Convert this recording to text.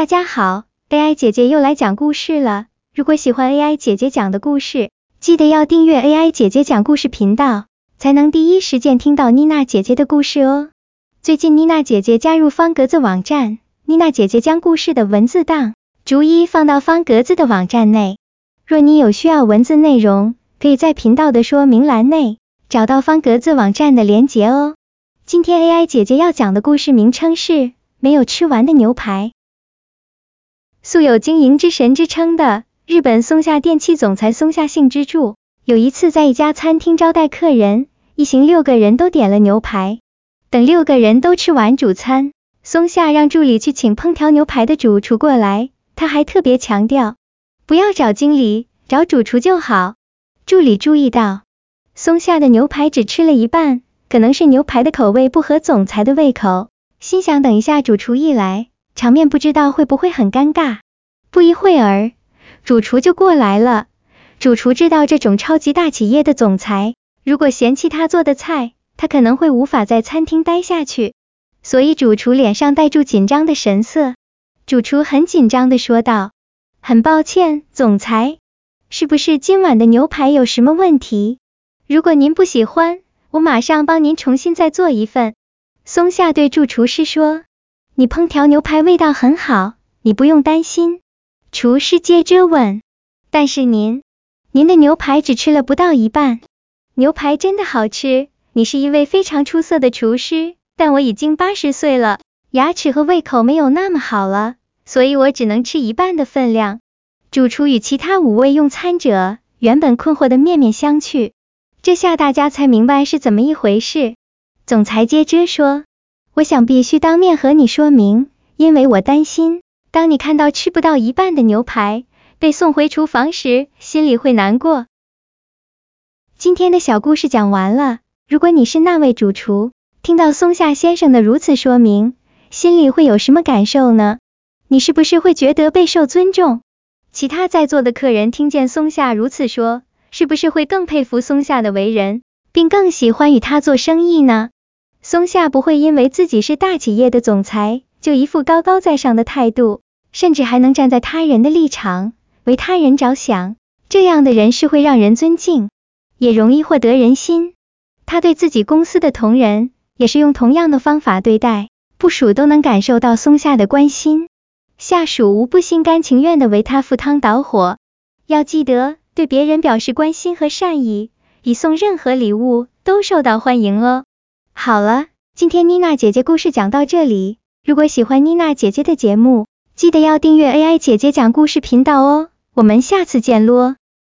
大家好，AI 姐姐又来讲故事了。如果喜欢 AI 姐姐讲的故事，记得要订阅 AI 姐姐讲故事频道，才能第一时间听到妮娜姐姐的故事哦。最近妮娜姐姐加入方格子网站，妮娜姐姐将故事的文字档逐一放到方格子的网站内。若你有需要文字内容，可以在频道的说明栏内找到方格子网站的连结哦。今天 AI 姐姐要讲的故事名称是没有吃完的牛排。素有经营之神之称的日本松下电器总裁松下幸之助，有一次在一家餐厅招待客人，一行六个人都点了牛排。等六个人都吃完主餐，松下让助理去请烹调牛排的主厨过来，他还特别强调，不要找经理，找主厨就好。助理注意到，松下的牛排只吃了一半，可能是牛排的口味不合总裁的胃口，心想等一下主厨一来。场面不知道会不会很尴尬。不一会儿，主厨就过来了。主厨知道这种超级大企业的总裁，如果嫌弃他做的菜，他可能会无法在餐厅待下去。所以主厨脸上带住紧张的神色。主厨很紧张的说道：“很抱歉，总裁，是不是今晚的牛排有什么问题？如果您不喜欢，我马上帮您重新再做一份。”松下对助厨师说。你烹调牛排味道很好，你不用担心。厨师接着问，但是您，您的牛排只吃了不到一半。牛排真的好吃，你是一位非常出色的厨师，但我已经八十岁了，牙齿和胃口没有那么好了，所以我只能吃一半的分量。主厨与其他五位用餐者原本困惑的面面相觑，这下大家才明白是怎么一回事。总裁接着说。我想必须当面和你说明，因为我担心，当你看到吃不到一半的牛排被送回厨房时，心里会难过。今天的小故事讲完了，如果你是那位主厨，听到松下先生的如此说明，心里会有什么感受呢？你是不是会觉得备受尊重？其他在座的客人听见松下如此说，是不是会更佩服松下的为人，并更喜欢与他做生意呢？松下不会因为自己是大企业的总裁，就一副高高在上的态度，甚至还能站在他人的立场，为他人着想。这样的人是会让人尊敬，也容易获得人心。他对自己公司的同仁，也是用同样的方法对待，部属都能感受到松下的关心，下属无不心甘情愿的为他赴汤蹈火。要记得，对别人表示关心和善意，比送任何礼物都受到欢迎哦。好了，今天妮娜姐姐故事讲到这里。如果喜欢妮娜姐姐的节目，记得要订阅 AI 姐姐讲故事频道哦。我们下次见喽。